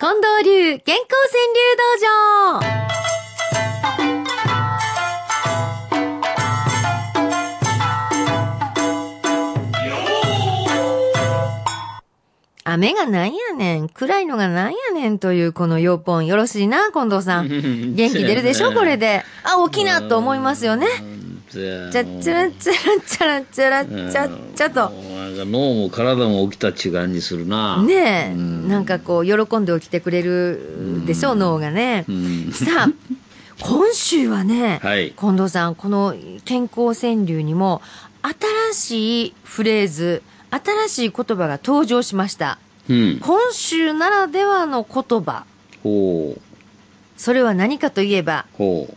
近藤流健康川柳道場雨がなんやねん。暗いのがなんやねんというこの要ポン。よろしいな、近藤さん。元気出るでしょ、これで。あ、大きなと思いますよね。じちゃっちゃらちゃらちゃらちゃらちゃっちゃと。か脳も体も起きた違いにするな。ねえ、うんなんかこう、喜んで起きてくれるでしょ？う、脳がね。うんさあ、今週はね、はい近藤さん、この健康川柳にも、新しいフレーズ、新しい言葉が登場しました。うん。今週ならではの言葉、ほう。それは何かといえば、ほう。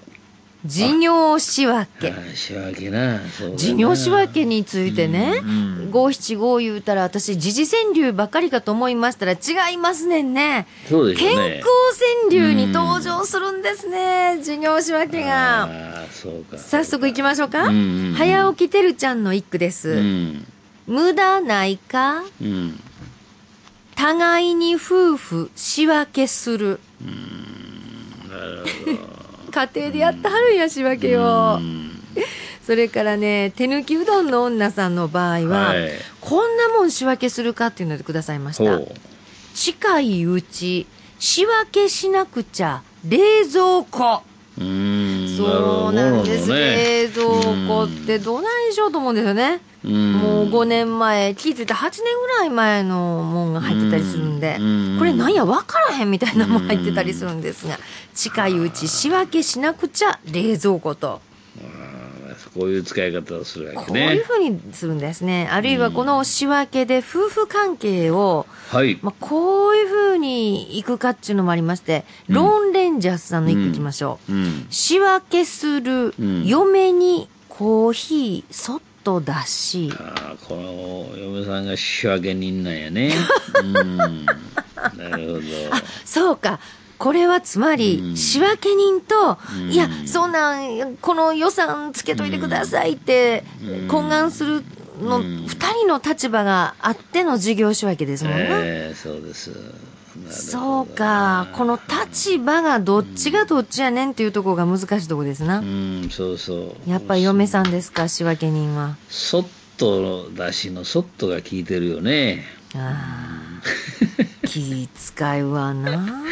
事業仕分け。あ仕分けな。事業仕分けについてねうん、五七五言うたら私、時事川柳ばっかりかと思いましたら違いますねんね。そうでしょ健。康川柳に登場するんですね、事業仕分けが。早速行きましょうか。早起きてるちゃんの一句です。うん。無駄ないか？うん。互いに夫婦仕分けする。なるほ家庭でやってはるんや、仕分けど。をう。んそれからね、手抜きうどんの女さんの場合は、はいこんなもん仕分けするかっていうのでくださいました。近いうち、仕分けしなくちゃ、冷蔵庫。う。そうなんです。なる冷蔵庫ってどないしようと思うんですよね。うんもう5年前、聞いてた8年ぐらい前のもんが入ってたりするんでうん、これなんや分からへんみたいなもん入ってたりするんですが、近いうち仕分けしなくちゃ冷蔵庫と。こういう使い方をするわこういうけね。ふうにするんですね。あるいはこの仕分けで夫婦関係を、はい。まあ、こういうふうにいくかっていうのもありまして、ローンレンジャースさんの一句いきましょう。うん。仕分けするうん嫁にコーヒーそっと出し、ああ、この嫁さんが仕分け人なんやね。うん。なるほど。そうか。これはつまり、うん仕分け人と、うんいや、そんなん、この予算つけといてくださいって、うん懇願するの、うん二人の立場があっての事業仕分けですもんね。ええそうです。そうか。この立場がどっちがどっちやねんっていうところが難しいところですな。うん、そうそう。やっぱり嫁さんですか、仕分け人は。そっとだしのそっとが効いてるよね。ああ。気遣いはな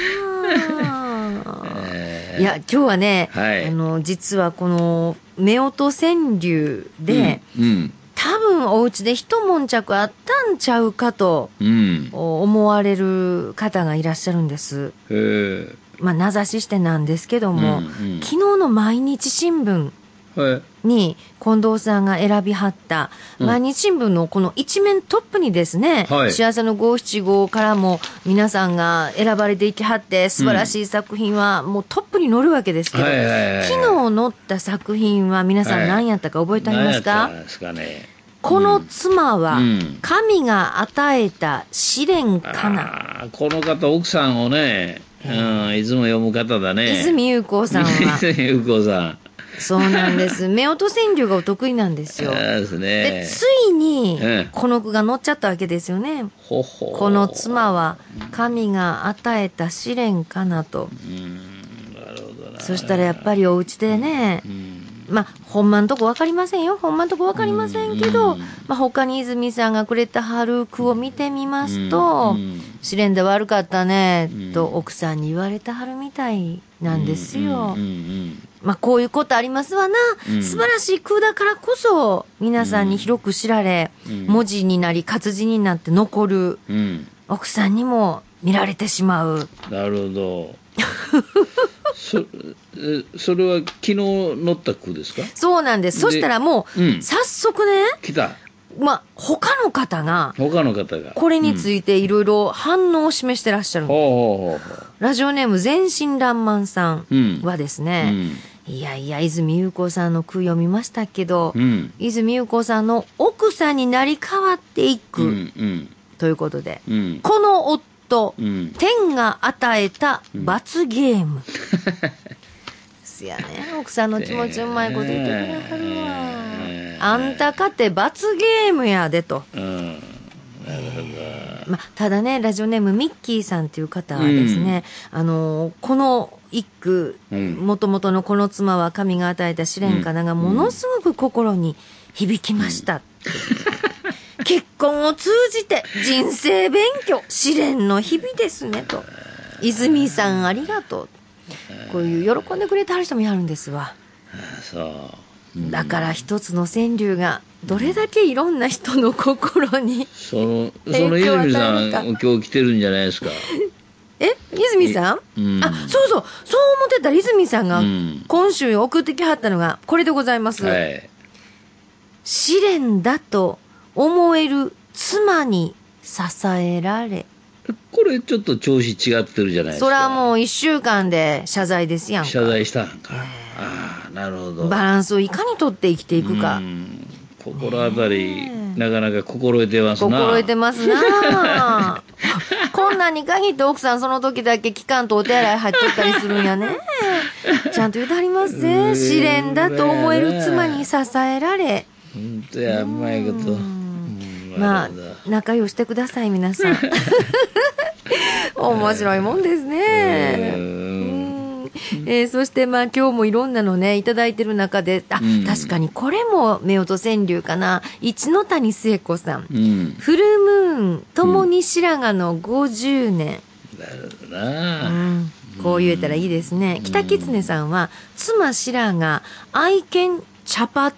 えいや、今日はね、はいあの、実はこの、夫婦川柳で、うん。多分お家で一悶着あったんちゃうかとうん。思われる方がいらっしゃるんです。へえ。まあ、名指ししてなんですけども、うんうん昨日の毎日新聞はい。に近藤さんが選びはった、うん毎日新聞のこの一面トップにですね、はい幸せの五七五からも皆さんが選ばれていきはって素晴らしい作品はもうトップに載るわけですけど、はいはいはい昨日載った作品は皆さん何やったか覚えてありますか、何やったんですかね。この妻はうん神が与えた試練かな。ああ、この方、奥さんをね、うん、いつも読む方だね。泉優子さんは、泉優子さん。そうなんです。夫婦川柳がお得意なんですよ。ですで、ね。ついにええ、この句が載っちゃったわけですよね。ほほこの妻は神が与えた試練かなと。うん、なるほどな。そしたらやっぱりお家でねう、ん。まあ、ほんまんとこわかりませんよ。ほんまんとこわかりませんけどうん、まあ、他に泉さんがくれた春句を見てみますとうん、試練で悪かったねうん、と奥さんに言われた春みたいなんですよ。まあ、こういうことありますわな。うん。素晴らしい句だからこそ、皆さんに広く知られ、うん。文字になり、活字になって残る。奥さんにも見られてしまう。なるほど。そえそれは昨日乗った句ですか？そうなんです。そしたらもう、うん早速ね、来た。まあ、他の方が、他の方が。これについていろいろ反応を示してらっしゃるほうほうほうほラジオネーム全身爛漫さんうんはですね、いやいや、泉優子さんの句読みましたけど、う。うん。泉優子さんの奥さんになり変わっていく、うん。うん。ということで、うん。この夫、うん。天が与えた罰ゲーム。すやね、奥さんの気持ちうまいこと言ってくれはるわ。あんたかて罰ゲームやでと。うん。なるほど。まあ、ただね、ラジオネームミッキーさんという方はですね、あの、この一句、うんもともとのこの妻は神が与えた試練かながものすごく心に響きました。結婚を通じて人生勉強、試練の日々ですね、と。泉さんありがとう。こういう喜んでくれてはる人もやるんですわ。あそう。だから一つの川柳がどれだけいろんな人の心に。その、その泉さん、か今日来てるんじゃないですか。え泉さん、うんあ、そうそう、そう思ってたら泉さんがうん今週送ってきはったのがこれでございます。はい。試練だと思える妻に支えられ。これちょっと調子違ってるじゃないですか。それはもう一週間で謝罪ですやんか。謝罪したんか。ああ、なるほど。バランスをいかに取って生きていくかう。ん心当たり、なかなか心得てますな。心得てますなあ こんなんに限って奥さんその時だけ期間とお手洗い入っとったりするんやね。ちゃんと言うてはりますうぜ。ん試練だと思える妻に支えられ。本当や、うまいこと。うんまあ仲良してください、皆さん。面白いもんですね。うんうんえーそしてまあ今日もいろんなのね、いただいてる中で、あ、うん確かにこれも夫婦川柳かな。一ノ谷聖子さん。うん。フルムーン、共に白髪の50年。なるほどうな。んこう言えたらいいですね。北狐さんは、妻白髪、愛犬茶髪、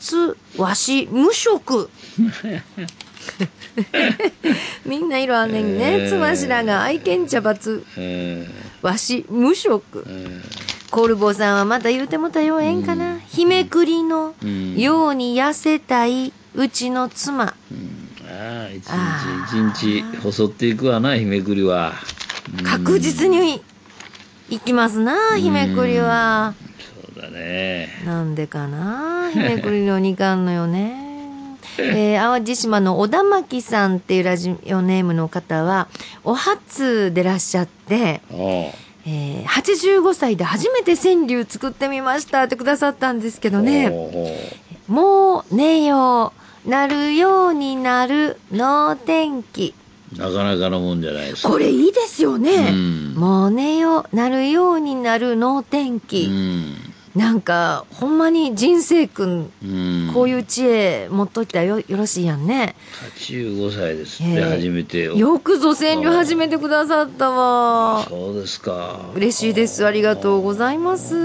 わし無色。みんな色あんねんね。えー妻白髪、愛犬茶髪、うんわし無色。うんコルボさんはまた言うてもたようええんかな。日めくりのうんように痩せたいうちの妻。うんああ、一あ日一日細っていくわな、日めくりは。うん確実に行きますな、日めくりは。そうだね。なんでかな日めくりの2巻のよね。えー、淡路島の小田巻さんっていうラジオネームの方は、お初でらっしゃって、えー、85歳で初めて川柳作ってみましたってくださったんですけどね、もう寝よう、なるようになるの天気。なかなかのもんじゃないですか。これいいですよね。うんもう寝よう、なるようになるの天気。うん。なんか、ほんまに人生くん、うん。こういう知恵持っといたらよよろしいやんね。85歳ですって、ええ初めて。よくぞ川柳始めてくださったわ。そうですか。嬉しいです。ありがとうございます。あ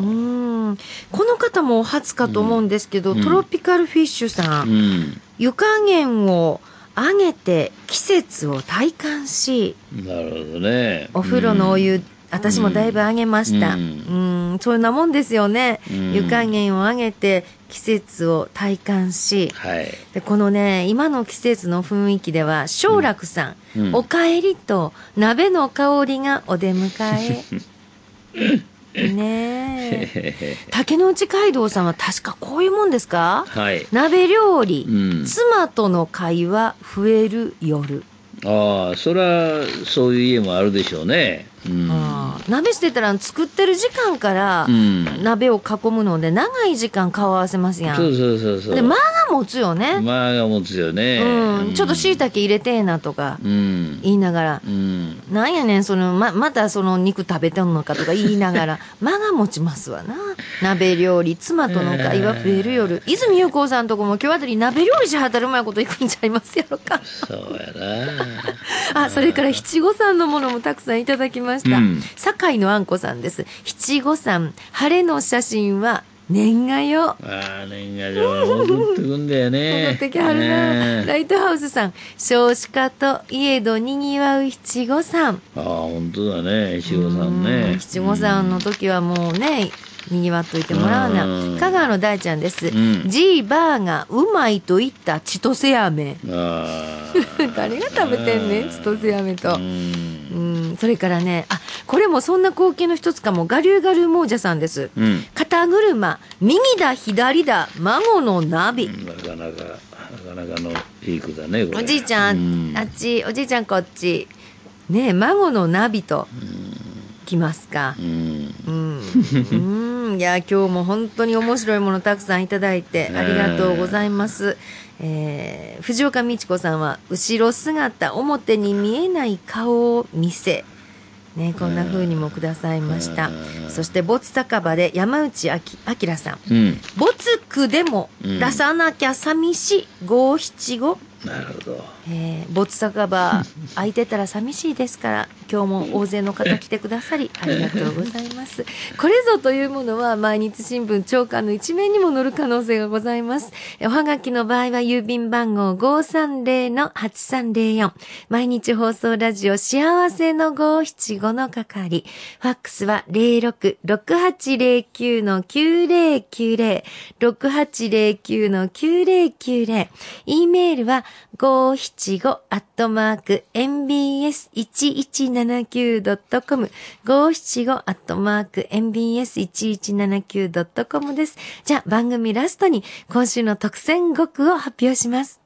うん。この方も初かと思うんですけど、うんトロピカルフィッシュさ、うんん。湯加減を上げて季節を体感し、なるほどね。お風呂のお湯、私もだいぶ上げました。ううんん、そんなもんですよね。うん湯加減を上げて季節を体感し、はい。でこのね、今の季節の雰囲気では、正楽さん、うんおかえりと鍋の香りがお出迎え。ねえ。竹之内街道さんは確かこういうもんですか？はい。鍋料理、うん妻との会話増える夜。ああ、そりゃ、そういう家もあるでしょうね。うん。鍋してたら作ってる時間から、うん。鍋を囲むので長い時間顔合わせますやん。そうそうそうそう。で、間が持つよね。間が持つよね。うん。ちょっと椎茸入れてえなとかうん。言いながら、うん。なんやねん、その、ま、またその肉食べてんのかとか言いながら、間が持ちますわな。鍋料理、妻との会話増える夜。泉優子さんとこも今日あたり鍋料理しはったらうまいこといくんちゃいますやろか。そうやな。あ、それから七五三のものもたくさんいただきました。うん堺のあんこさんです。七五三、晴れの写真は年賀よ。ああ、年賀状戻ってくんだよね。戻ってきはるな。ねライトハウスさん、少子化といえどにぎわう七五三。ああ、本当だね。七五さんうねん。七五三の時はもうね、にぎわっといてもらうなうん。香川の大ちゃんです。んジーバーがうまいと言った千歳飴。ああ。誰が食べてんねん、千歳飴と。うん。うん、それからね、あ、これもそんな光景の一つかも、ガリューガルー亡者さんです。うん。肩車、右だ左だ、孫のナビ。なかなか、なかなかのいい句だね、これ。おじいちゃん、うんあっち、おじいちゃんこっち。ねえ、孫のナビと。きますかう。ん。うん。うん。いや、今日も本当に面白いものたくさんいただいてありがとうございます。えー、藤岡美智子さんは、後ろ姿、表に見えない顔を見せ、ね、こんな風にもくださいました。そして、没酒場で山内あき明さん。うん。没句でもうん出さなきゃ寂しい五七五。なるほど。えー、没酒場空いてたら寂しいですから今日も大勢の方来てくださりありがとうございます。これぞというものは毎日新聞長官の一面にも載る可能性がございます。おはがきの場合は郵便番号530-8304毎日放送ラジオ幸せの575の係。ファックスは066809-9090 6809-9090 e メールは5 7 575アットマーク mbs1179.com 五七五アットマーク mbs1179.com です。じゃあ番組ラストに今週の特選5句を発表します。